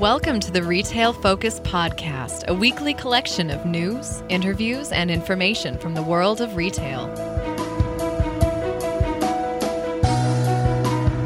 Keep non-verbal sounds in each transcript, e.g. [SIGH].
Welcome to the Retail Focus Podcast, a weekly collection of news, interviews, and information from the world of retail.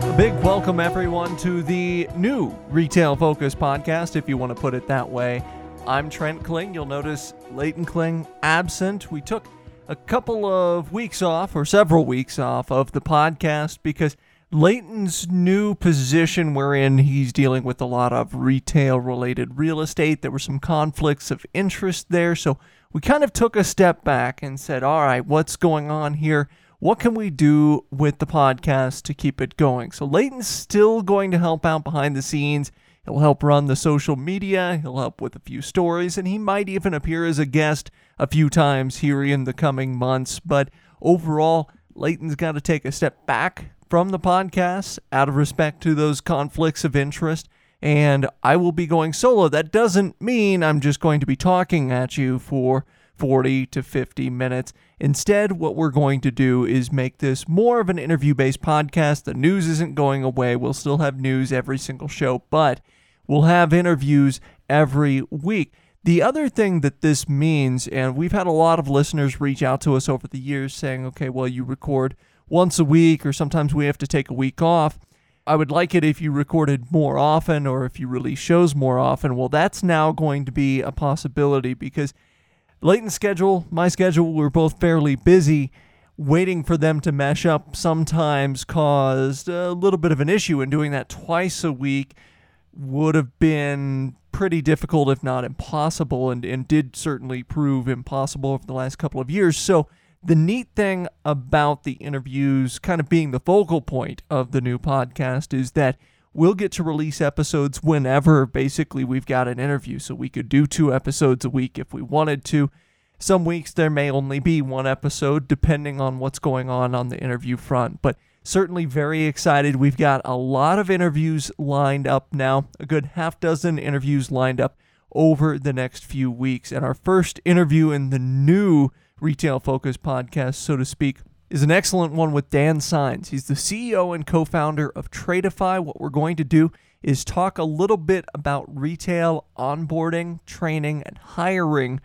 A big welcome, everyone, to the new Retail Focus Podcast, if you want to put it that way. I'm Trent Kling. You'll notice Leighton Kling absent. We took a couple of weeks off, or several weeks off, of the podcast because Leighton's new position, wherein he's dealing with a lot of retail related real estate, there were some conflicts of interest there. So we kind of took a step back and said, all right, what's going on here? What can we do with the podcast to keep it going? So Leighton's still going to help out behind the scenes. He'll help run the social media, he'll help with a few stories, and he might even appear as a guest a few times here in the coming months. But overall, Leighton's got to take a step back from the podcast out of respect to those conflicts of interest. And I will be going solo. That doesn't mean I'm just going to be talking at you for 40 to 50 minutes. Instead, what we're going to do is make this more of an interview based podcast. The news isn't going away. We'll still have news every single show, but we'll have interviews every week. The other thing that this means, and we've had a lot of listeners reach out to us over the years saying, okay, well, you record once a week, or sometimes we have to take a week off. I would like it if you recorded more often or if you release shows more often. Well, that's now going to be a possibility because Leighton's schedule, my schedule, we're both fairly busy. Waiting for them to mesh up sometimes caused a little bit of an issue, and doing that twice a week would have been pretty difficult, if not impossible, and, and did certainly prove impossible over the last couple of years. So, the neat thing about the interviews kind of being the focal point of the new podcast is that we'll get to release episodes whenever basically we've got an interview. So we could do two episodes a week if we wanted to. Some weeks there may only be one episode depending on what's going on on the interview front, but certainly very excited. We've got a lot of interviews lined up now, a good half dozen interviews lined up over the next few weeks. And our first interview in the new retail focused podcast, so to speak, is an excellent one with Dan Sines. He's the CEO and co founder of Traitify. What we're going to do is talk a little bit about retail onboarding, training, and hiring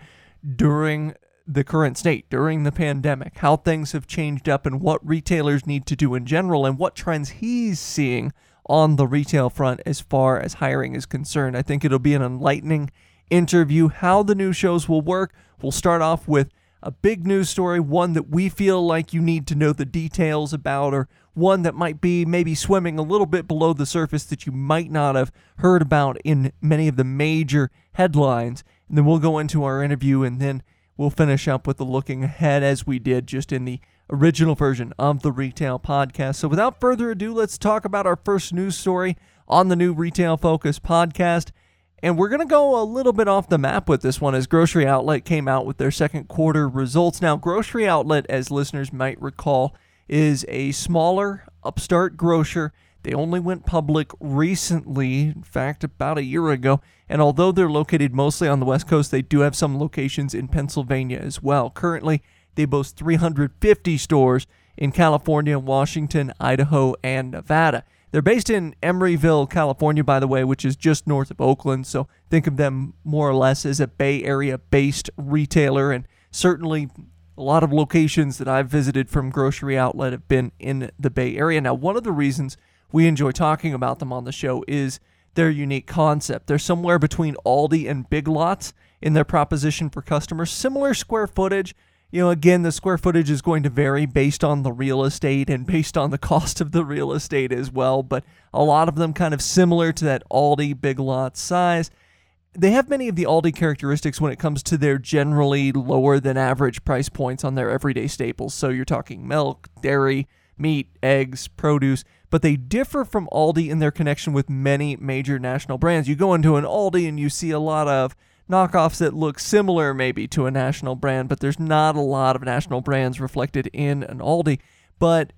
during the current state, during the pandemic, how things have changed up, and what retailers need to do in general, and what trends he's seeing on the retail front as far as hiring is concerned. I think it'll be an enlightening interview. How the new shows will work. We'll start off with a big news story, one that we feel like you need to know the details about, or one that might be maybe swimming a little bit below the surface that you might not have heard about in many of the major headlines. And then we'll go into our interview and then we'll finish up with the looking ahead as we did just in the original version of the Retail Podcast. So without further ado, let's talk about our first news story on the new Retail Focus podcast. And we're going to go a little bit off the map with this one as Grocery Outlet came out with their second quarter results. Now, Grocery Outlet, as listeners might recall, is a smaller upstart grocer. They only went public recently, in fact, about a year ago. And although they're located mostly on the West Coast, they do have some locations in Pennsylvania as well. Currently, they boast 350 stores in California, Washington, Idaho, and Nevada. They're based in Emeryville, California, by the way, which is just north of Oakland. So think of them more or less as a Bay Area based retailer. And certainly a lot of locations that I've visited from Grocery Outlet have been in the Bay Area. Now, one of the reasons we enjoy talking about them on the show is their unique concept. They're somewhere between Aldi and Big Lots in their proposition for customers, similar square footage, you know, again, the square footage is going to vary based on the real estate and based on the [LAUGHS] cost of the real estate as well, but a lot of them kind of similar to that Aldi big lot size. They have many of the Aldi characteristics when it comes to their generally lower than average price points on their everyday staples. So you're talking milk, dairy, meat, eggs, produce, but they differ from Aldi in their connection with many major national brands. You go into an Aldi and you see a lot of knockoffs that look similar maybe to a national brand, but there's not a lot of national brands reflected in an Aldi. But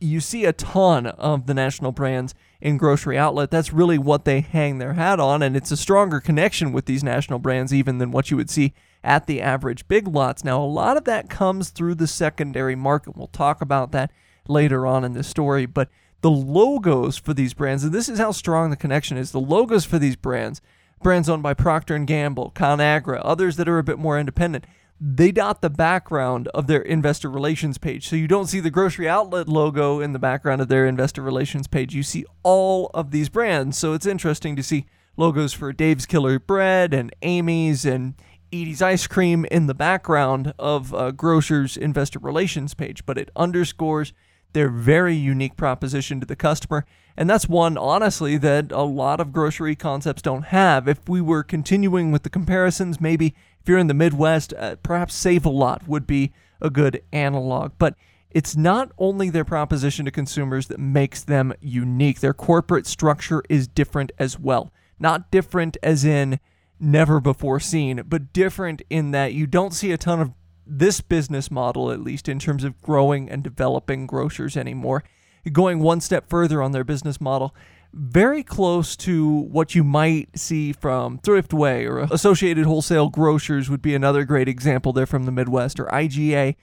you see a ton of the national brands in grocery outlet. That's really what they hang their hat on, and it's a stronger connection with these national brands even than what you would see at the average big lots. Now, a lot of that comes through the secondary market. We'll talk about that later on in the story, but the logos for these brands, and this is how strong the connection is. The logos for these brands, brands owned by Procter and Gamble, ConAgra, others that are a bit more independent, they dot the background of their investor relations page. So you don't see the grocery outlet logo in the background of their investor relations page. You see all of these brands. So it's interesting to see logos for Dave's Killer Bread and Amy's and Edy's Ice Cream in the background of uh, Grocer's investor relations page, but it underscores their very unique proposition to the customer. And that's one, honestly, that a lot of grocery concepts don't have. If we were continuing with the comparisons, maybe if you're in the Midwest, uh, perhaps Save a Lot would be a good analog. But it's not only their proposition to consumers that makes them unique, their corporate structure is different as well. Not different as in never before seen, but different in that you don't see a ton of this business model, at least in terms of growing and developing grocers anymore. Going one step further on their business model, very close to what you might see from Thriftway or Associated Wholesale Grocers would be another great example there from the Midwest or IGA.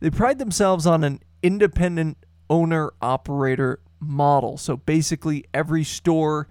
They pride themselves on an independent owner operator model. So basically, every store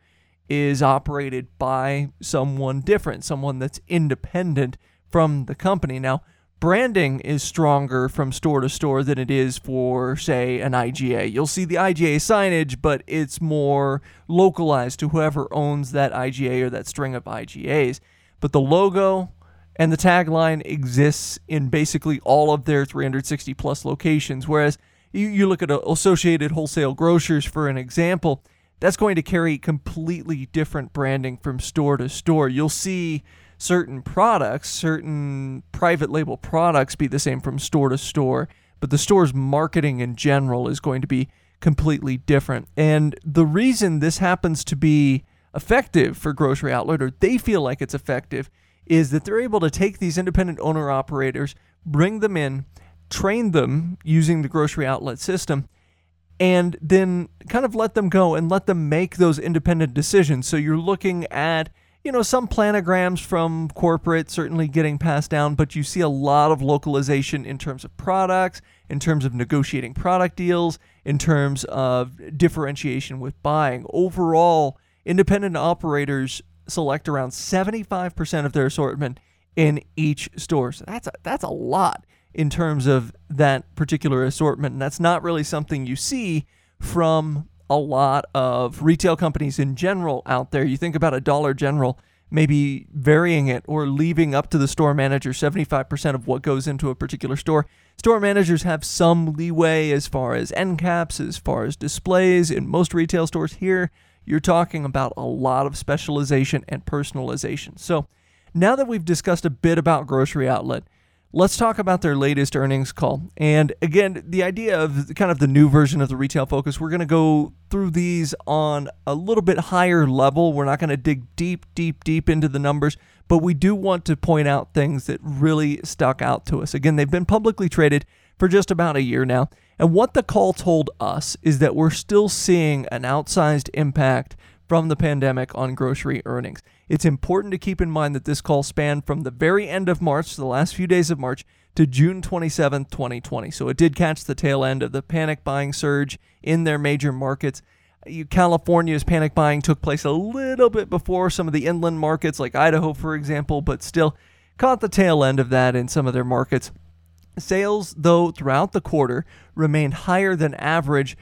is operated by someone different, someone that's independent from the company. Now, branding is stronger from store to store than it is for, say, an IGA. You'll see the IGA signage, but it's more localized to whoever owns that IGA or that string of IGAs. But the logo and the tagline exists in basically all of their 360 plus locations. Whereas you, you look at Associated Wholesale Grocers, for an example, that's going to carry completely different branding from store to store. You'll see certain products, certain private label products be the same from store to store, but the store's marketing in general is going to be completely different. And the reason this happens to be effective for Grocery Outlet, or they feel like it's effective, is that they're able to take these independent owner operators, bring them in, train them using the Grocery Outlet system, and then kind of let them go and let them make those independent decisions. So you're looking at you know, some planograms from corporate certainly getting passed down, but you see a lot of localization in terms of products, in terms of negotiating product deals, in terms of differentiation with buying. Overall, independent operators select around 75% of their assortment in each store. So that's a, that's a lot in terms of that particular assortment. And that's not really something you see from a lot of retail companies in general out there. You think about a Dollar General maybe varying it or leaving up to the store manager 75% of what goes into a particular store. Store managers have some leeway as far as end caps, as far as displays. In most retail stores here, you're talking about a lot of specialization and personalization. So, now that we've discussed a bit about Grocery Outlet, let's talk about their latest earnings call. And again, the idea of kind of the new version of the retail focus, we're going to go through these on a little bit higher level. We're not going to dig deep, deep, deep into the numbers, but we do want to point out things that really stuck out to us. Again, they've been publicly traded for just about a year now. And what the call told us is that we're still seeing an outsized impact from the pandemic on grocery earnings. It's important to keep in mind that this call spanned from the very end of March the last few days of March to June 27, 2020. So it did catch the tail end of the panic buying surge in their major markets. California's panic buying took place a little bit before some of the inland markets, like Idaho, for example, but still caught the tail end of that in some of their markets. Sales, though, throughout the quarter remained higher than average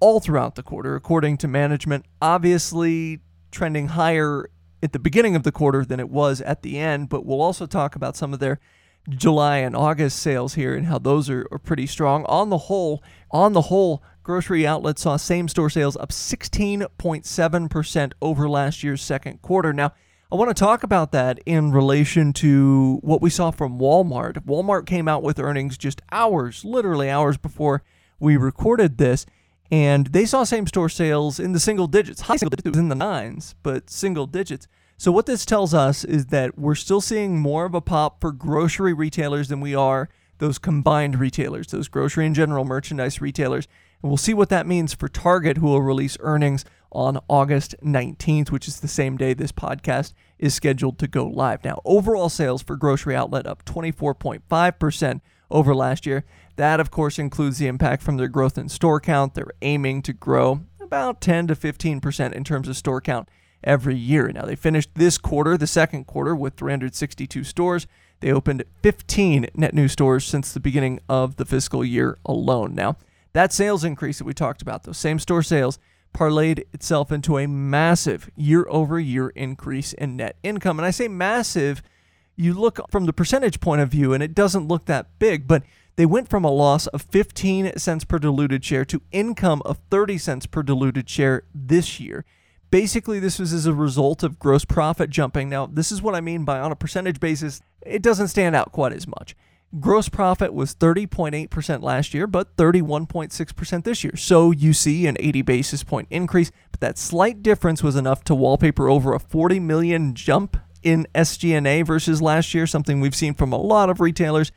all throughout the quarter, according to management. Obviously, trending higher at the beginning of the quarter than it was at the end, but we'll also talk about some of their July and August sales here and how those are, are pretty strong. On the whole, on the whole, grocery outlets saw same-store sales up 16.7% over last year's second quarter. Now, I want to talk about that in relation to what we saw from Walmart. Walmart came out with earnings just hours, literally hours before we recorded this, and they saw same store sales in the single digits, high single digits, it was in the nines, but single digits. So what this tells us is that we're still seeing more of a pop for grocery retailers than we are those combined retailers, those grocery and general merchandise retailers. And we'll see what that means for Target, who will release earnings on August 19th, which is the same day this podcast is scheduled to go live. Now, overall sales for Grocery Outlet up 24.5% over last year. That, of course, includes the impact from their growth in store count. They're aiming to grow about 10 to 15% in terms of store count every year. Now, they finished this quarter, the second quarter, with 362 stores. They opened 15 net new stores since the beginning of the fiscal year alone. Now, that sales increase that we talked about, those same store sales, parlayed itself into a massive year over year increase in net income. And I say massive, you look from the percentage point of view, and it doesn't look that big, but they went from a loss of 15 cents per diluted share to income of 30 cents per diluted share this year. Basically, this was as a result of gross profit jumping. Now, this is what I mean by on a percentage basis, it doesn't stand out quite as much. Gross profit was 30.8% last year, but 31.6% this year. So you see an 80 basis point increase, but that slight difference was enough to wallpaper over a 40 million jump in SG&A versus last year, something we've seen from a lot of retailers.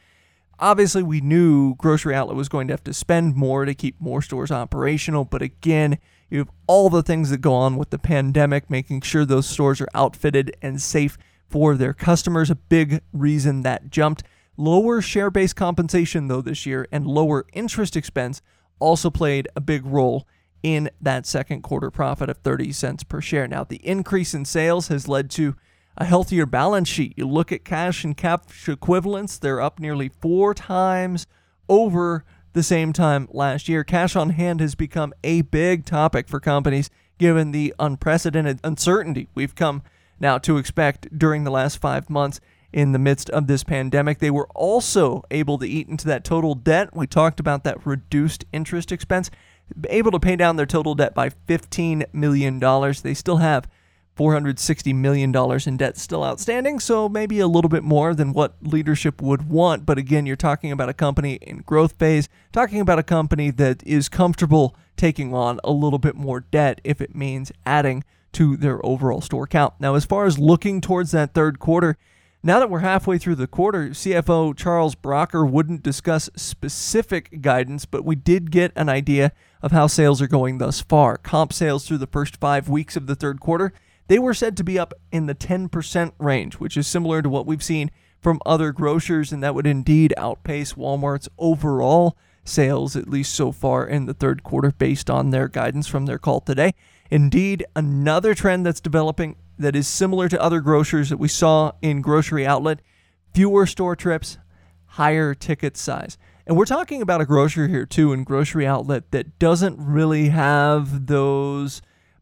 Obviously, we knew Grocery Outlet was going to have to spend more to keep more stores operational, but again, you have all the things that go on with the pandemic, making sure those stores are outfitted and safe for their customers. A big reason that jumped. Lower share based compensation, though, this year and lower interest expense also played a big role in that second quarter profit of 30 cents per share. Now, the increase in sales has led to a healthier balance sheet. You look at cash and cash equivalents, they're up nearly four times over the same time last year. Cash on hand has become a big topic for companies given the unprecedented uncertainty we've come now to expect during the last five months in the midst of this pandemic. They were also able to eat into that total debt. We talked about that reduced interest expense, able to pay down their total debt by $15 million. They still have $460 million in debt still outstanding, so maybe a little bit more than what leadership would want. But again, you're talking about a company in growth phase, talking about a company that is comfortable taking on a little bit more debt if it means adding to their overall store count. Now, as far as looking towards that third quarter, now that we're halfway through the quarter, CFO Charles Bracher wouldn't discuss specific guidance, but we did get an idea of how sales are going thus far. Comp sales through the first five weeks of the third quarter they were said to be up in the 10% range, which is similar to what we've seen from other grocers, and that would indeed outpace Walmart's overall sales, at least so far in the third quarter, based on their guidance from their call today. Indeed, another trend that's developing that is similar to other grocers that we saw in grocery outlet fewer store trips, higher ticket size. And we're talking about a grocer here, too, in grocery outlet that doesn't really have those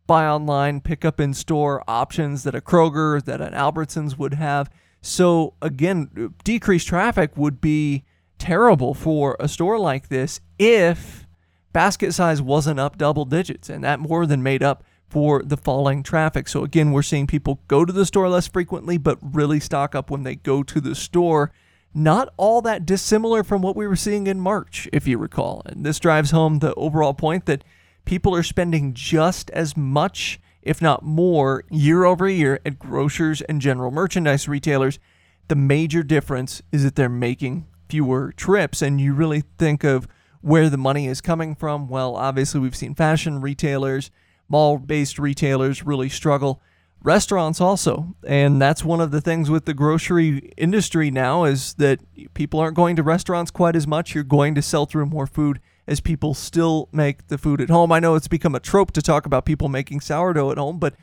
buy online, pick up in store options that a Kroger, that an Albertsons would have. So again, decreased traffic would be terrible for a store like this if basket size wasn't up double digits, and that more than made up for the falling traffic. So again, we're seeing people go to the store less frequently, but really stock up when they go to the store. Not all that dissimilar from what we were seeing in March, if you recall. And this drives home the overall point that people are spending just as much, if not more, year over year at grocers and general merchandise retailers. The major difference is that they're making fewer trips. And you really think of where the money is coming from. Well, obviously, we've seen fashion retailers, mall based retailers really struggle. Restaurants also. And that's one of the things with the grocery industry now is that people aren't going to restaurants quite as much. You're going to sell through more food as people still make the food at home. I know it's become a trope to talk about people making sourdough at home, but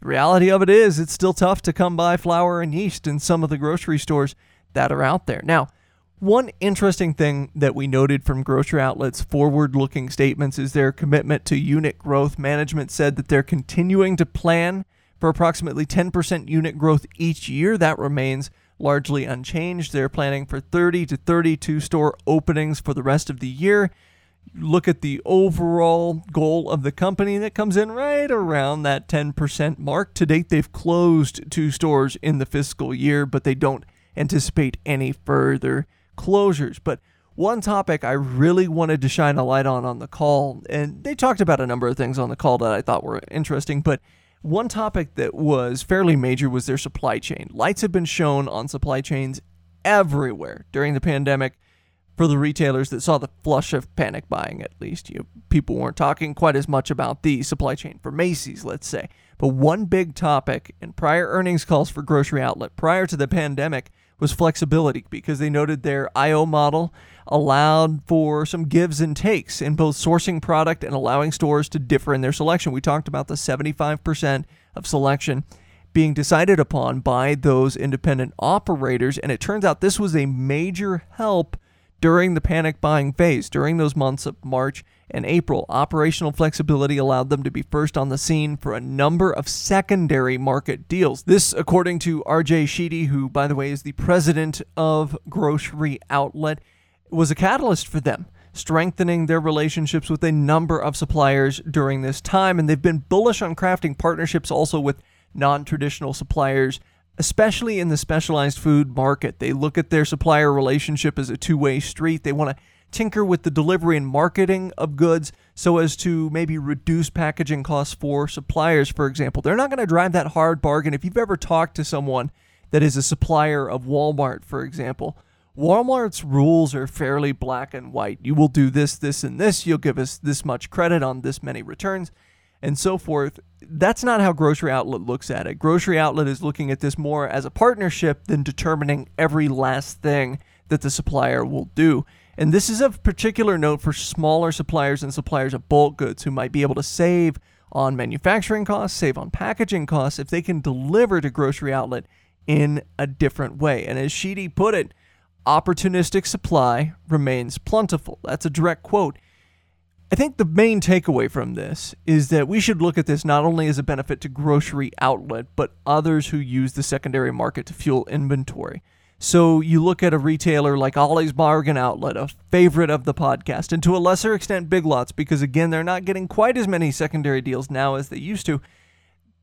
the reality of it is it's still tough to come by flour and yeast in some of the grocery stores that are out there. Now, one interesting thing that we noted from grocery outlets' forward looking statements is their commitment to unit growth. Management said that they're continuing to plan for approximately 10% unit growth each year. That remains largely unchanged. They're planning for 30 to 32 store openings for the rest of the year look at the overall goal of the company that comes in right around that 10% mark. To date, they've closed two stores in the fiscal year, but they don't anticipate any further closures. But one topic I really wanted to shine a light on on the call, and they talked about a number of things on the call that I thought were interesting, but one topic that was fairly major was their supply chain. Lights have been shown on supply chains everywhere during the pandemic for the retailers that saw the flush of panic buying, at least. You people weren't talking quite as much about the supply chain for Macy's, let's say. But one big topic in prior earnings calls for Grocery Outlet prior to the pandemic was flexibility because they noted their IO model allowed for some gives and takes in both sourcing product and allowing stores to differ in their selection. We talked about the 75% of selection being decided upon by those independent operators, and it turns out this was a major help during the panic buying phase, during those months of March and April. Operational flexibility allowed them to be first on the scene for a number of secondary market deals. This, according to RJ Sheedy, who, by the way, is the president of Grocery Outlet, was a catalyst for them. Strengthening their relationships with a number of suppliers during this time, and they've been bullish on crafting partnerships also with non traditional suppliers especially in the specialized food market. They look at their supplier relationship as a two way street. They want to tinker with the delivery and marketing of goods so as to maybe reduce packaging costs for suppliers, for example. They're not going to drive that hard bargain. If you've ever talked to someone that is a supplier of Walmart, for example, Walmart's rules are fairly black and white. You will do this, this, and this. You'll give us this much credit on this many returns and so forth. That's not how Grocery Outlet looks at it. Grocery Outlet is looking at this more as a partnership than determining every last thing that the supplier will do. And this is of particular note for smaller suppliers and suppliers of bulk goods who might be able to save on manufacturing costs, save on packaging costs if they can deliver to Grocery Outlet in a different way. And as Sheedy put it, opportunistic supply remains plentiful. That's a direct quote. I think the main takeaway from this is that we should look at this not only as a benefit to grocery outlet, but others who use the secondary market to fuel inventory. So you look at a retailer like Ollie's Bargain Outlet, a favorite of the podcast, and to a lesser extent Big Lots, because again, they're not getting quite as many secondary deals now as they used to.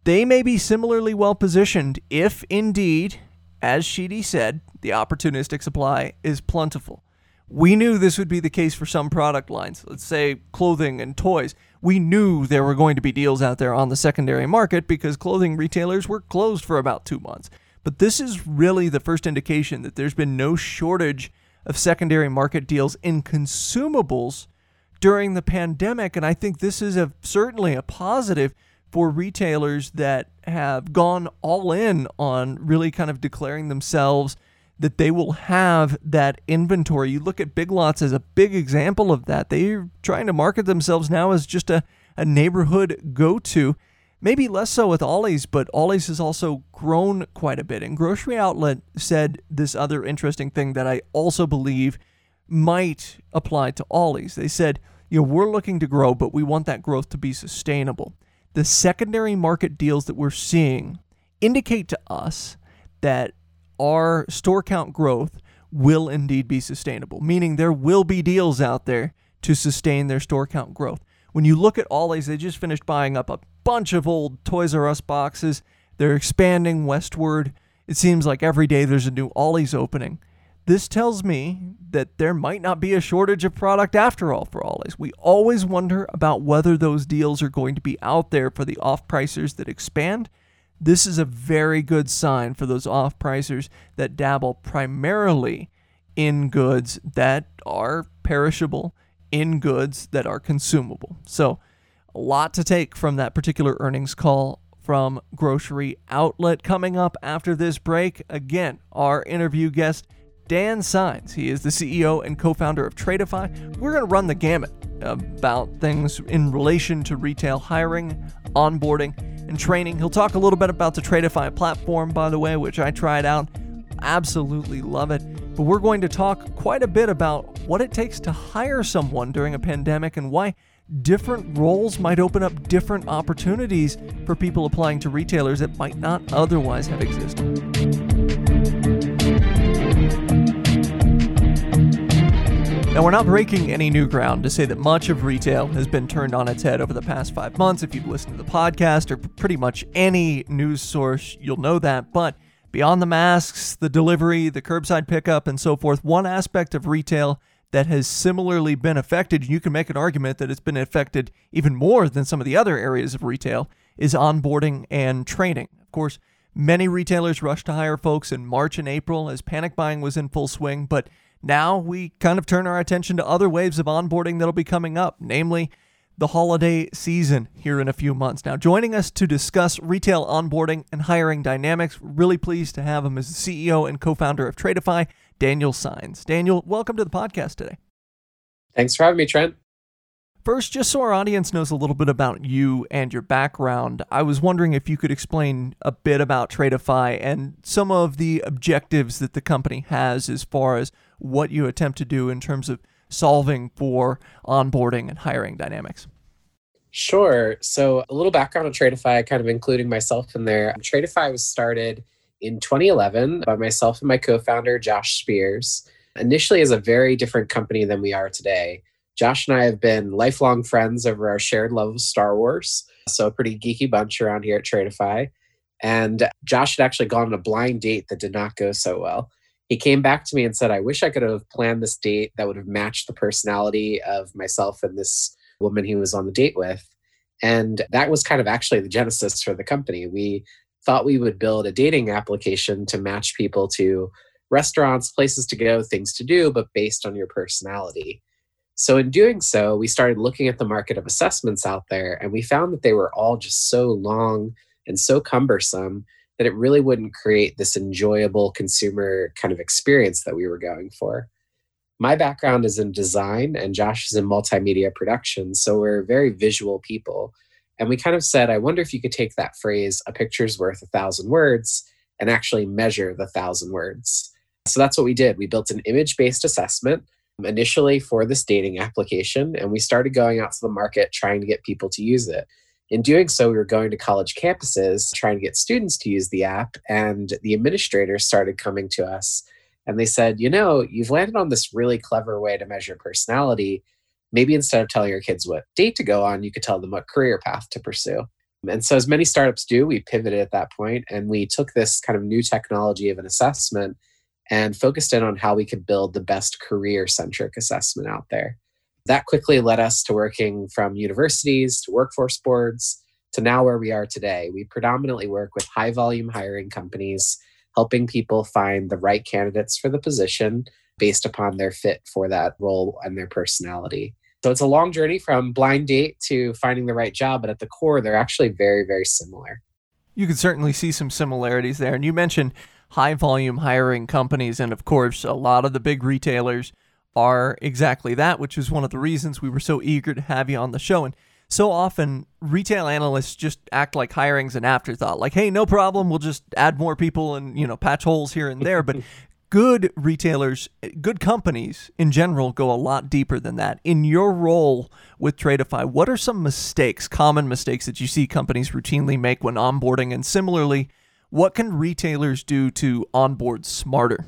They may be similarly well positioned if indeed, as Sheedy said, the opportunistic supply is plentiful. We knew this would be the case for some product lines, let's say clothing and toys. We knew there were going to be deals out there on the secondary market because clothing retailers were closed for about two months. But this is really the first indication that there's been no shortage of secondary market deals in consumables during the pandemic. And I think this is a, certainly a positive for retailers that have gone all in on really kind of declaring themselves that they will have that inventory. You look at Big Lots as a big example of that. They're trying to market themselves now as just a, a neighborhood go to. Maybe less so with Ollie's, but Ollie's has also grown quite a bit. And Grocery Outlet said this other interesting thing that I also believe might apply to Ollie's. They said, you know, we're looking to grow, but we want that growth to be sustainable. The secondary market deals that we're seeing indicate to us that our store count growth will indeed be sustainable, meaning there will be deals out there to sustain their store count growth. When you look at Ollie's, they just finished buying up a bunch of old Toys R Us boxes. They're expanding westward. It seems like every day there's a new Ollie's opening. This tells me that there might not be a shortage of product after all for Ollie's. We always wonder about whether those deals are going to be out there for the off pricers that expand this is a very good sign for those off pricers that dabble primarily in goods that are perishable, in goods that are consumable. So, a lot to take from that particular earnings call from Grocery Outlet. Coming up after this break, again, our interview guest, Dan Sines. He is the CEO and co founder of Traitify. We're going to run the gamut about things in relation to retail hiring, onboarding, and training. He'll talk a little bit about the Traitify platform, by the way, which I tried out. Absolutely love it. But we're going to talk quite a bit about what it takes to hire someone during a pandemic and why different roles might open up different opportunities for people applying to retailers that might not otherwise have existed. Now, we're not breaking any new ground to say that much of retail has been turned on its head over the past five months. If you've listened to the podcast or pretty much any news source, you'll know that. But beyond the masks, the delivery, the curbside pickup, and so forth, one aspect of retail that has similarly been affected, and you can make an argument that it's been affected even more than some of the other areas of retail, is onboarding and training. Of course, many retailers rushed to hire folks in March and April as panic buying was in full swing, but now we kind of turn our attention to other waves of onboarding that'll be coming up, namely the holiday season here in a few months. Now, joining us to discuss retail onboarding and hiring dynamics, really pleased to have him as the CEO and co founder of Traitify, Daniel Sines. Daniel, welcome to the podcast today. Thanks for having me, Trent. First, just so our audience knows a little bit about you and your background, I was wondering if you could explain a bit about Traitify and some of the objectives that the company has as far as what you attempt to do in terms of solving for onboarding and hiring dynamics. Sure. So, a little background on Traitify, kind of including myself in there. Traitify was started in 2011 by myself and my co founder, Josh Spears, initially as a very different company than we are today. Josh and I have been lifelong friends over our shared love of Star Wars. So, a pretty geeky bunch around here at Traitify. And Josh had actually gone on a blind date that did not go so well. He came back to me and said, I wish I could have planned this date that would have matched the personality of myself and this woman he was on the date with. And that was kind of actually the genesis for the company. We thought we would build a dating application to match people to restaurants, places to go, things to do, but based on your personality. So, in doing so, we started looking at the market of assessments out there, and we found that they were all just so long and so cumbersome that it really wouldn't create this enjoyable consumer kind of experience that we were going for. My background is in design, and Josh is in multimedia production. So, we're very visual people. And we kind of said, I wonder if you could take that phrase, a picture's worth a thousand words, and actually measure the thousand words. So, that's what we did. We built an image based assessment initially for this dating application, and we started going out to the market trying to get people to use it. In doing so, we were going to college campuses trying to get students to use the app, and the administrators started coming to us and they said, You know, you've landed on this really clever way to measure personality. Maybe instead of telling your kids what date to go on, you could tell them what career path to pursue. And so, as many startups do, we pivoted at that point and we took this kind of new technology of an assessment and focused in on how we could build the best career centric assessment out there. That quickly led us to working from universities to workforce boards to now where we are today. We predominantly work with high volume hiring companies, helping people find the right candidates for the position based upon their fit for that role and their personality. So it's a long journey from blind date to finding the right job, but at the core, they're actually very, very similar. You can certainly see some similarities there. And you mentioned high volume hiring companies. And of course, a lot of the big retailers are exactly that, which is one of the reasons we were so eager to have you on the show. And so often, retail analysts just act like hiring's an afterthought. Like, hey, no problem, we'll just add more people and, you know, patch holes here and there. But [LAUGHS] good retailers, good companies in general go a lot deeper than that. In your role with Traitify, what are some mistakes, common mistakes that you see companies routinely make when onboarding? And similarly, what can retailers do to onboard smarter?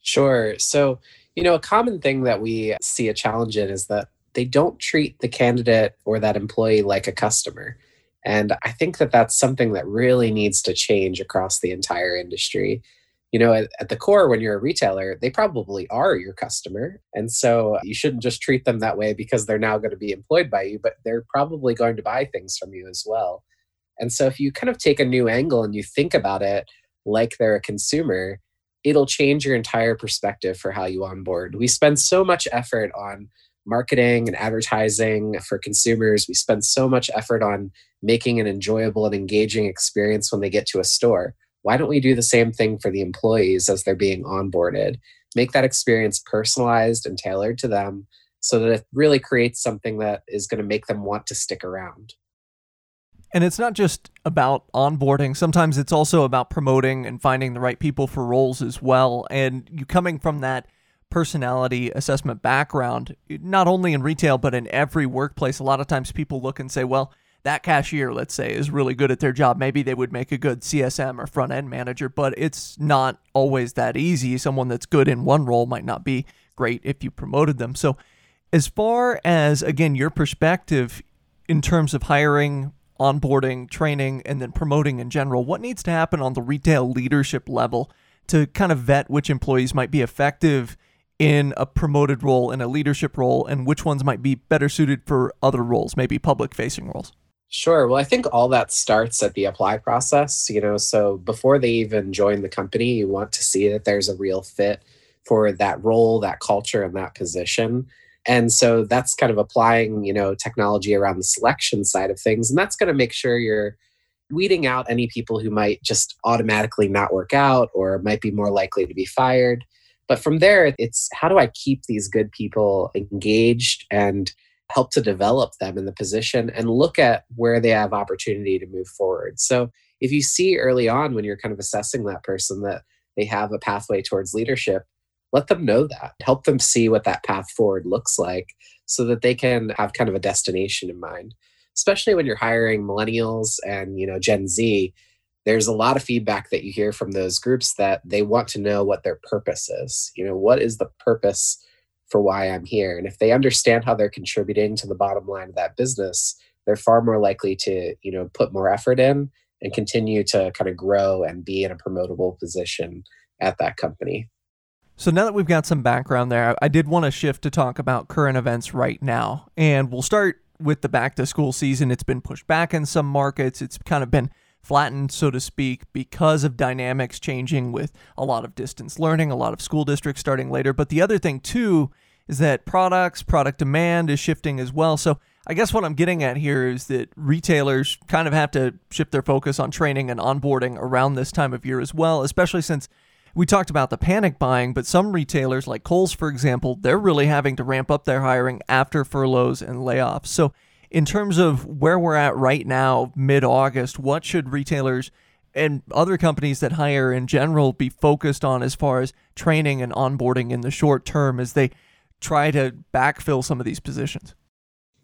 Sure. So, you know, a common thing that we see a challenge in is that they don't treat the candidate or that employee like a customer. And I think that that's something that really needs to change across the entire industry. You know, at, at, the core, when you're a retailer, they probably are your customer. And so you shouldn't just treat them that way because they're now going to be employed by you, but they're probably going to buy things from you as well. And so if you kind of take a new angle and you think about it like they're a consumer, it'll change your entire perspective for how you onboard. We spend so much effort on marketing and advertising for consumers. We spend so much effort on making an enjoyable and engaging experience when they get to a store. Why don't we do the same thing for the employees as they're being onboarded? Make that experience personalized and tailored to them so that it really creates something that is going to make them want to stick around. And it's not just about onboarding. Sometimes it's also about promoting and finding the right people for roles as well. And you coming from that personality assessment background, not only in retail, but in every workplace, a lot of times people look and say, well, that cashier, let's say, is really good at their job. Maybe they would make a good CSM or front end manager, but it's not always that easy. Someone that's good in one role might not be great if you promoted them. So, as far as, again, your perspective in terms of hiring onboarding, training, and then promoting in general, what needs to happen on the retail leadership level to kind of vet which employees might be effective in a promoted role, in a leadership role, and which ones might be better suited for other roles, maybe public facing roles? Sure. Well, I think all that starts at the apply process. You know, so before they even join the company, you want to see that there's a real fit for that role, that culture, and that position. And so that's kind of applying, you know, technology around the selection side of things. And that's going to make sure you're weeding out any people who might just automatically not work out or might be more likely to be fired. But from there, it's how do I keep these good people engaged and help to develop them in the position and look at where they have opportunity to move forward. So if you see early on when you're kind of assessing that person that they have a pathway towards leadership, let them know that. Help them see what that path forward looks like so that they can have kind of a destination in mind. Especially when you're hiring millennials and, you know, Gen Z, there's a lot of feedback that you hear from those groups that they want to know what their purpose is. You know, what is the purpose for why I'm here? And if they understand how they're contributing to the bottom line of that business, they're far more likely to, you know, put more effort in and continue to kind of grow and be in a promotable position at that company. So now that we've got some background there, I did want to shift to talk about current events right now. And we'll start with the back to school season. It's been pushed back in some markets. It's kind of been flattened, so to speak, because of dynamics changing with a lot of distance learning, a lot of school districts starting later. But the other thing, too, is that products, product demand is shifting as well. So I guess what I'm getting at here is that retailers kind of have to shift their focus on training and onboarding around this time of year as well, especially since we talked about the panic buying, but some retailers, like Kohl's, for example, they're really having to ramp up their hiring after furloughs and layoffs. So, in terms of where we're at right now, mid August, what should retailers and other companies that hire in general be focused on as far as training and onboarding in the short term as they try to backfill some of these positions?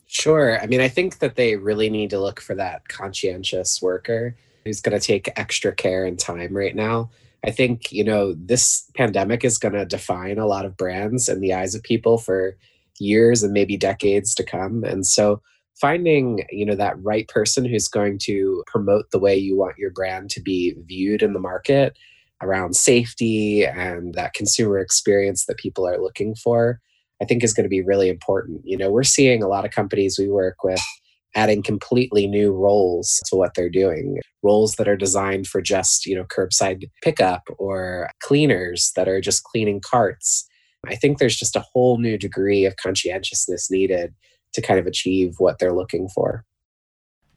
Sure. I mean, I think that they really need to look for that conscientious worker who's going to take extra care and time right now I think, you know, this pandemic is going to define a lot of brands in the eyes of people for years and maybe decades to come. And so finding, you know, that right person who's going to promote the way you want your brand to be viewed in the market around safety and that consumer experience that people are looking for, I think is going to be really important. You know, we're seeing a lot of companies we work with adding completely new roles to what they're doing. Roles that are designed for just you know curbside pickup or cleaners that are just cleaning carts. I think there's just a whole new degree of conscientiousness needed to kind of achieve what they're looking for.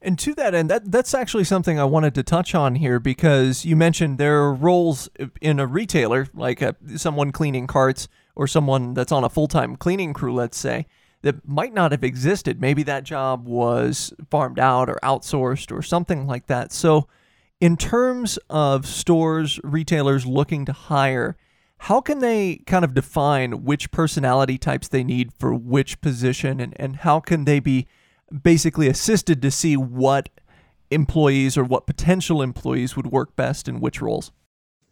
And to that end, that that's actually something I wanted to touch on here because you mentioned there are roles in a retailer, like a, someone cleaning carts or someone that's on a full time cleaning crew, let's say, that might not have existed. Maybe that job was farmed out or outsourced or something like that. So, in terms of stores, retailers looking to hire, how can they kind of define which personality types they need for which position and, and how can they be basically assisted to see what employees or what potential employees would work best in which roles?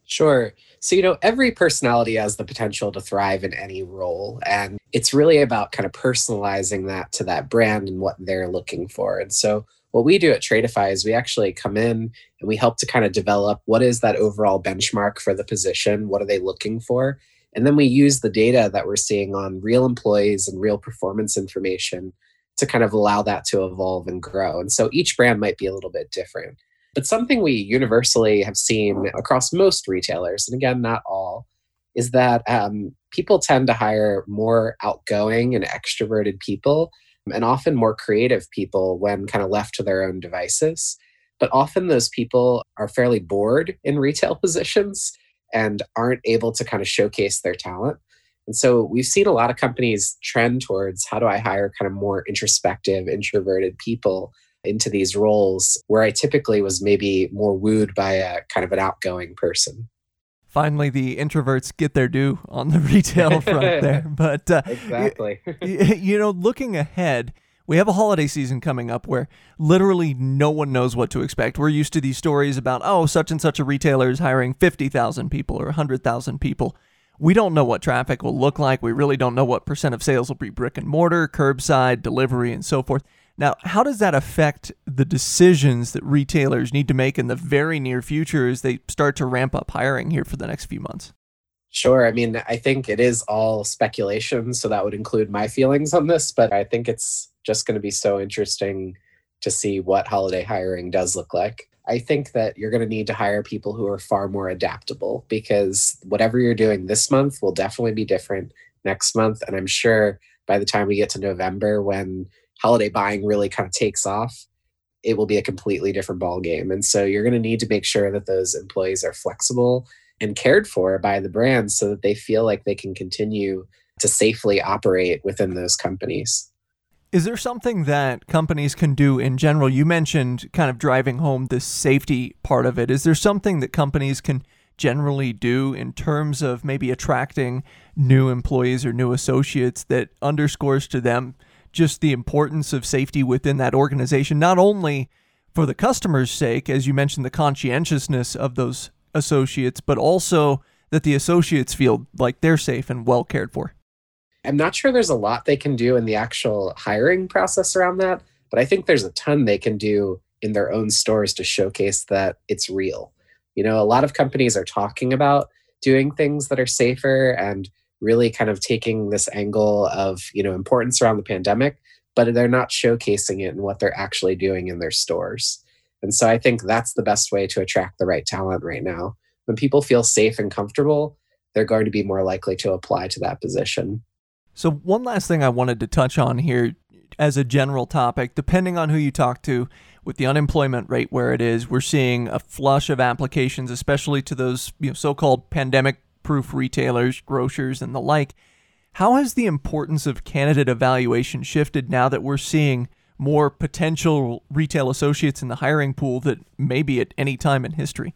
Sure. So, you know, every personality has the potential to thrive in any role. And it's really about kind of personalizing that to that brand and what they're looking for. And so, what we do at Traitify is we actually come in and we help to kind of develop what is that overall benchmark for the position? What are they looking for? And then we use the data that we're seeing on real employees and real performance information to kind of allow that to evolve and grow. And so each brand might be a little bit different. But something we universally have seen across most retailers, and again, not all, is that um, people tend to hire more outgoing and extroverted people and often more creative people when kind of left to their own devices. But often those people are fairly bored in retail [LAUGHS] positions and aren't able to kind of showcase their talent. And so we've seen a lot of companies trend towards how do I hire kind of more introspective, introverted people into these roles where I typically was maybe more wooed by a kind of an outgoing person. Finally, the introverts get their due on the [LAUGHS] retail front [LAUGHS] there. But uh, exactly, you know, looking ahead, we have a holiday season coming up where literally no one knows what to expect. We're used to these stories about, oh, such and such a retailer is hiring 50,000 people or 100,000 people. We don't know what traffic will look like. We really don't know what percent of sales will be brick and mortar, curbside, delivery, and so forth. Now, how does that affect the decisions that retailers need to make in the very near future as they start to ramp up hiring here for the next few months? Sure. I mean, I think it is all speculation, so that would include my feelings on this, but I think it's just going to be so interesting to see what holiday hiring does look like. I think that you're going to need to hire people who are far more adaptable because whatever you're doing this month will definitely be different next month. And I'm sure by the time we get to November when holiday buying really kind of takes off, it will be a completely different ball game. And so you're going to need to make sure that those employees are flexible and cared for by the brands so that they feel like they can continue to safely operate within those companies. Is there something that companies can do in general? You mentioned kind of driving home the safety part of it. Is there something that companies can generally do in terms of maybe attracting new employees or new associates that underscores to them just the importance of safety within that organization, not only for the customer's sake, as you mentioned, the conscientiousness of those associates, but also that the associates feel like they're safe and well cared for? I'm not sure there's a lot they can do in the actual hiring process around that, but I think there's a ton they can do in their own stores to showcase that it's real. You know, a lot of companies are talking about doing things that are safer and really kind of taking this angle of, you know, importance around the pandemic, but they're not showcasing it and what they're actually doing in their stores. And so I think that's the best way to attract the right talent right now. When people feel safe and comfortable, they're going to be more likely to apply to that position. So, one last thing I wanted to touch on here as a general topic, depending on who you talk to, with the unemployment rate where it is, we're seeing a flush of applications, especially to those you know, so-called pandemic-proof retailers, grocers, and the like. How has the importance of candidate evaluation shifted now that we're seeing more potential retail associates in the hiring pool that maybe at any time in history?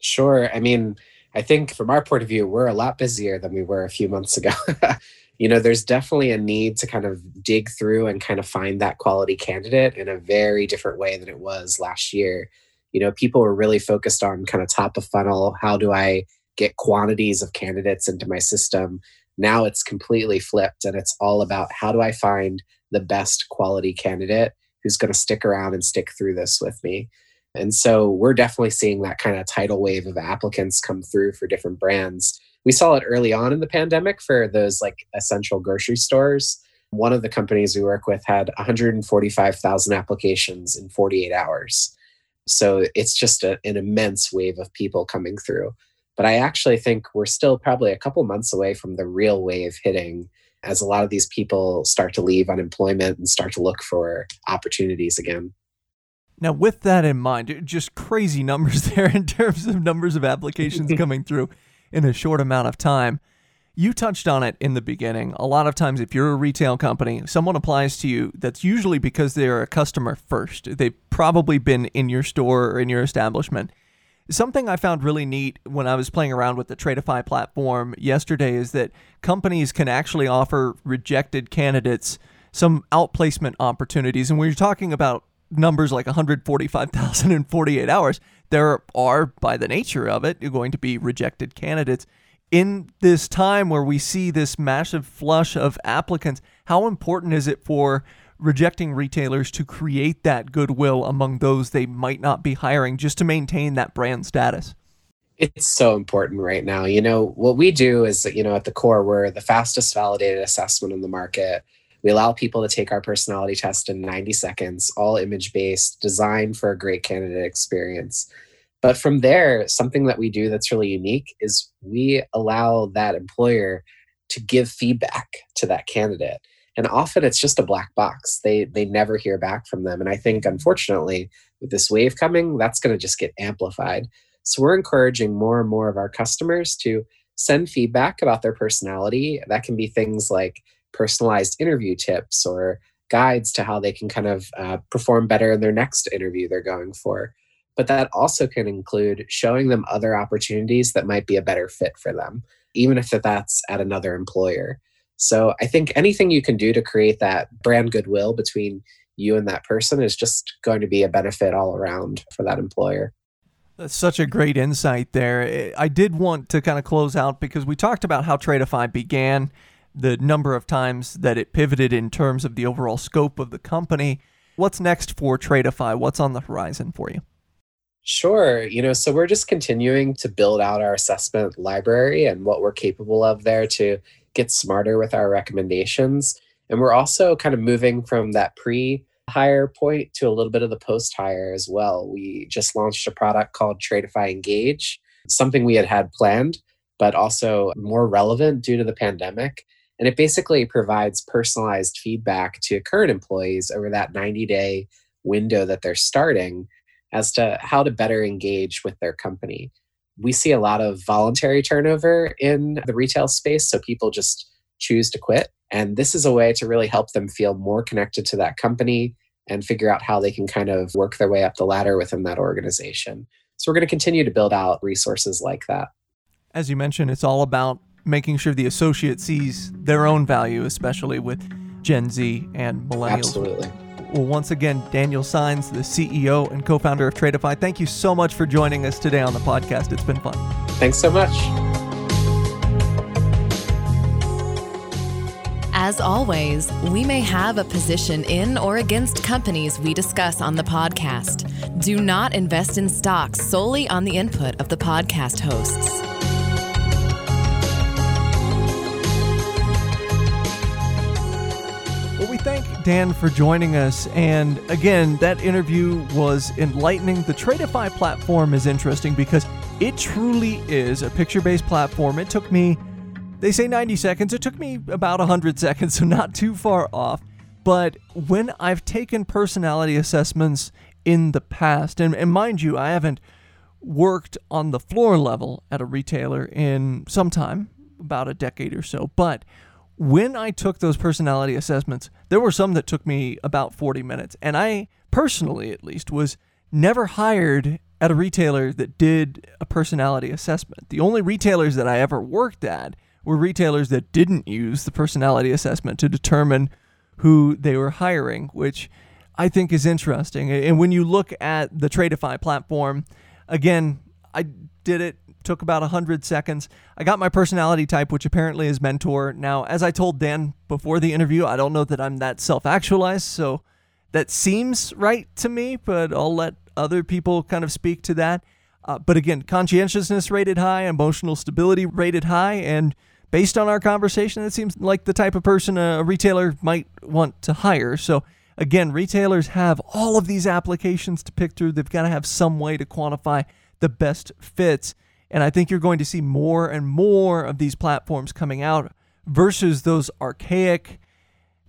Sure. I mean, I think from our point of view, we're a lot busier than we were a few months ago. [LAUGHS] you know, there's definitely a need to kind of dig through and kind of find that quality candidate in a very different way than it was last year. You know, people were really focused on kind of top of funnel. How do I get quantities of candidates into my system? Now it's completely flipped and it's all about how do I find the best quality candidate who's going to stick around and stick through this with me. And so we're definitely seeing that kind of tidal wave of applicants come through for different brands we saw it early on in the pandemic for those like essential grocery stores. One of the companies we work with had 145,000 applications in 48 hours. So it's just a, an immense wave of people coming through. But I actually think we're still probably a couple months away from the real wave hitting as a lot of these people start to leave unemployment and start to look for opportunities again. Now, with that in mind, just crazy numbers [LAUGHS] there in terms of numbers of applications [LAUGHS] coming through in a short amount of time. You touched on it in the beginning. A lot of times, if you're a retail company, someone applies to you, that's usually because they're a customer first. They've probably been in your store or in your establishment. Something I found really neat when I was playing around with the Traitify platform yesterday is that companies can actually offer rejected candidates some outplacement opportunities. And when you're talking about numbers like 145,000 in 48 hours, there are, by the nature of it, going to be rejected candidates. In this time where we see this massive flush of applicants, how important is it for rejecting retailers to create that goodwill among those they might not be hiring just to maintain that brand status? It's so important right now. You know, what we do is, you know, at the core, we're the fastest validated assessment in the market. We allow people to take our personality test in 90 seconds, all image based, designed for a great candidate experience. But from there, something that we do that's really unique is we allow that employer to give feedback to that candidate. And often it's just a black box. They they never hear back from them. And I think unfortunately, with this wave coming, that's going to just get amplified. So we're encouraging more and more of our customers to send feedback about their personality. That can be things like personalized interview tips or guides to how they can kind of uh, perform better in their next interview they're going for but that also can include showing them other opportunities that might be a better fit for them, even if that's at another employer. So I think anything you can do to create that brand goodwill between you and that person is just going to be a benefit all around for that employer. That's such a great insight there. I did want to kind of close out because we talked about how Traitify began, the number of times that it pivoted in terms of the overall scope of the company. What's next for Traitify? What's on the horizon for you? Sure. You know, so we're just continuing to build out our assessment library and what we're capable of there to get smarter with our recommendations. And we're also kind of moving from that pre hire point to a little bit of the post hire as well. We just launched a product called Traitify Engage, something we had had planned, but also more relevant due to the pandemic. And it basically provides personalized feedback to current employees over that 90 day window that they're starting as to how to better engage with their company. We see a lot of voluntary turnover in the retail space, so people just choose to quit. And this is a way to really help them feel more connected to that company and figure out how they can kind of work their way up the ladder within that organization. So we're going to continue to build out resources like that. As you mentioned, it's all about making sure the associate sees their own value, especially with Gen Z and millennials. Absolutely. Well, once again, Daniel Sines, the CEO and co founder of Traitify, thank you so much for joining us today on the podcast. It's been fun. Thanks so much. As always, we may have a position in or against companies we discuss on the podcast. Do not invest in stocks solely on the input of the podcast hosts. Dan for joining us. And again, that interview was enlightening. The Traitify platform is interesting because it truly is a picture based platform. It took me, they say 90 seconds. It took me about 100 [LAUGHS] seconds, so not too far off. But when I've taken personality assessments in the past, and, and mind you, I haven't worked on the floor level at a retailer in some time, about a decade or so, but when I took those personality assessments, there were some that took me about 40 minutes. And I, personally at least, was never hired at a retailer that did a personality assessment. The only retailers that I ever worked at were retailers that didn't use the personality assessment to determine who they were hiring, which I think is interesting. And when you look at the Traitify platform, again, I did it took about 100 seconds. I got my personality type, which apparently is mentor. Now, as I told Dan before the interview, I don't know that I'm that self actualized, so that seems right to me, but I'll let other people kind of speak to that. Uh, but again, conscientiousness rated high, emotional stability rated high, and based on our conversation, it seems like the type of person a retailer might want to hire. So, again, retailers have all of these applications to pick through. They've got to have some way to quantify the best fits. And I think you're going to see more and more of these platforms coming out versus those archaic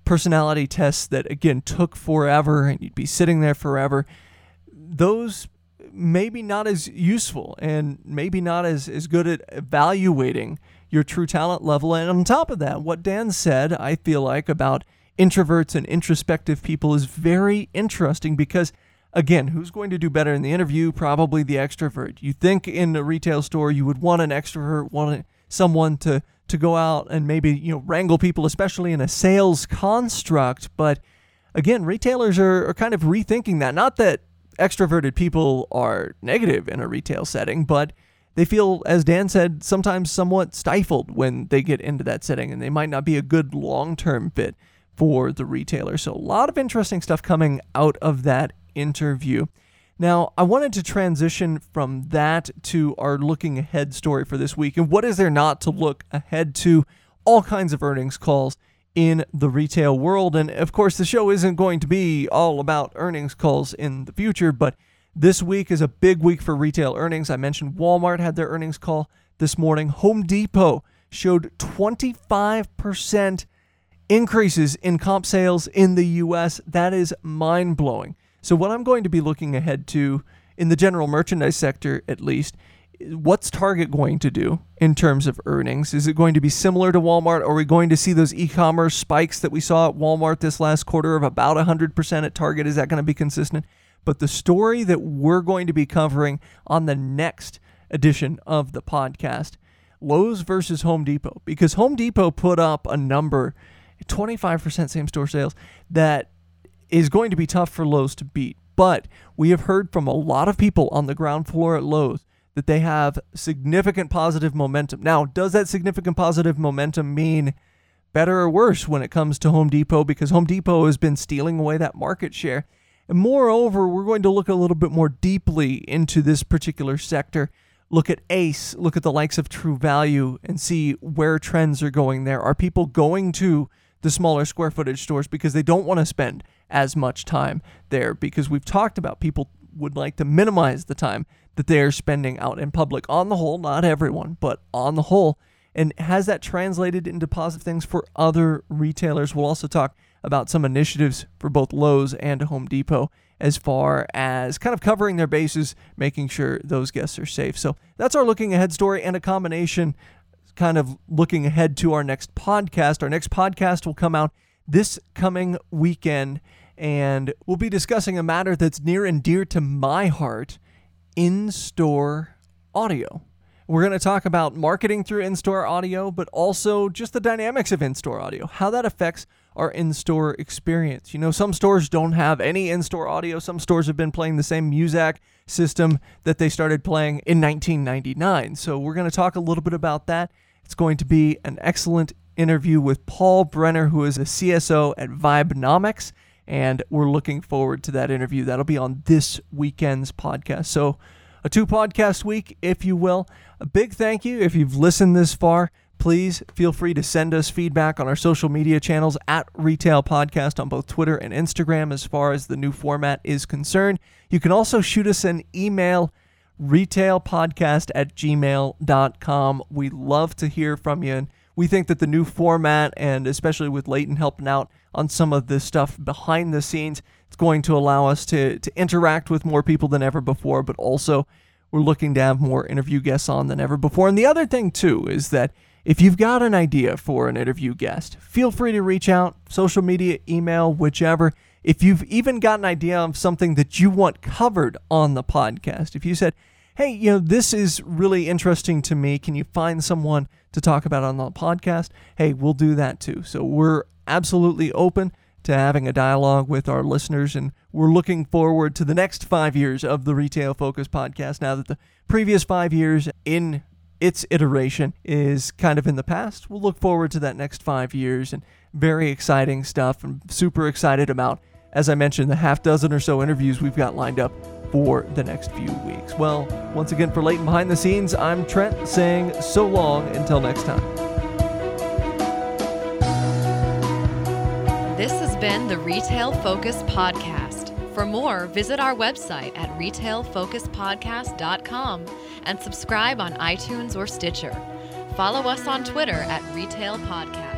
personality tests that, again, took forever and you'd be sitting there forever. Those maybe not as useful and maybe not as, as good at evaluating your true talent level. And on top of that, what Dan said, I feel like, about introverts and introspective people is very interesting because – Again, who's going to do better in the interview? Probably the extrovert. You think in a retail store you would want an extrovert, want someone to to go out and maybe you know wrangle people, especially in a sales construct. But again, retailers are, are kind of rethinking that. Not that extroverted people are negative in a retail setting, but they feel, as Dan said, sometimes somewhat stifled when they get into that setting, and they might not be a good long term fit for the retailer. So, a lot of interesting stuff coming out of that interview. Now, I wanted to transition from that to our looking ahead story for this week. And what is there not to look ahead to? All kinds of earnings calls in the retail world. And of course, the show isn't going to be all about earnings calls in the future, but this week is a big week for retail earnings. I mentioned Walmart had their earnings call this morning. Home Depot showed 25% increases in comp sales in the US. That is mind blowing. So, what I'm going to be looking ahead to in the general merchandise sector, at least, what's Target going to do in terms of earnings? Is it going to be similar to Walmart? Are we going to see those e commerce spikes that we saw at Walmart this last quarter of about 100% at Target? Is that going to be consistent? But the story that we're going to be covering on the next edition of the podcast Lowe's versus Home Depot, because Home Depot put up a number 25% same store sales that is going to be tough for Lowe's to beat. But we have heard from a lot of people on the ground floor at Lowe's that they have significant positive momentum. Now, does that significant positive momentum mean better or worse when it comes to Home Depot? Because Home Depot has been stealing away that market share. And moreover, we're going to look a little bit more deeply into this particular sector. Look at Ace, look at the likes of True Value, and see where trends are going there. Are people going to the smaller square footage stores because they don't want to spend as much time there because we've talked about people would like to minimize the time that they are spending out in public on the whole, not everyone, but on the whole. and has that translated into positive things for other retailers. We'll also talk about some initiatives for both Lowe's and Home Depot as far as kind of covering their bases, making sure those guests are safe. So that's our looking ahead story and a combination kind of looking ahead to our next podcast. Our next podcast will come out this coming weekend, and we'll be discussing a matter that's near and dear to my heart in store audio. We're going to talk about marketing through in store audio, but also just the dynamics of in store audio, how that affects our in store experience. You know, some stores don't have any in store audio, some stores have been playing the same Muzak system that they started playing in 1999. So we're going to talk a little bit about that. It's going to be an excellent interview with Paul Brenner, who is a CSO at Vibenomics. And we're looking forward to that interview. That'll be on this weekend's podcast. So, a two podcast week, if you will. A big thank you if you've listened this far. Please feel free to send us feedback on our social media channels at Retail Podcast on both Twitter and Instagram as far as the new format is concerned. You can also shoot us an email, retailpodcast at gmail.com. We love to hear from you. And we think that the new format, and especially with Leighton helping out on some of this stuff behind the scenes, it's going to allow us to, to interact with more people than ever before, but also we're looking to have more interview guests on than ever before. And the other thing, too, is that if you've got an idea for an interview guest, feel free to reach out, social media, email, whichever. If you've even got an idea of something that you want covered on the podcast, if you said, hey, you know, this is really interesting to me, can you find someone to talk about on the podcast? Hey, we'll do that too. So we're absolutely open to having a dialogue with our listeners. And we're looking forward to the next five years of the Retail Focus podcast now that the previous five years in its iteration is kind of in the past. We'll look forward to that next five years and very exciting stuff. I'm super excited about, as I mentioned, the half dozen or so interviews we've got lined up for the next few weeks. Well, once again, for Leighton Behind the Scenes, I'm Trent saying so long until next time. This has been the Retail Focus Podcast. For more, visit our website at retailfocuspodcast.com and subscribe on iTunes or Stitcher. Follow us on Twitter at Retail Podcast.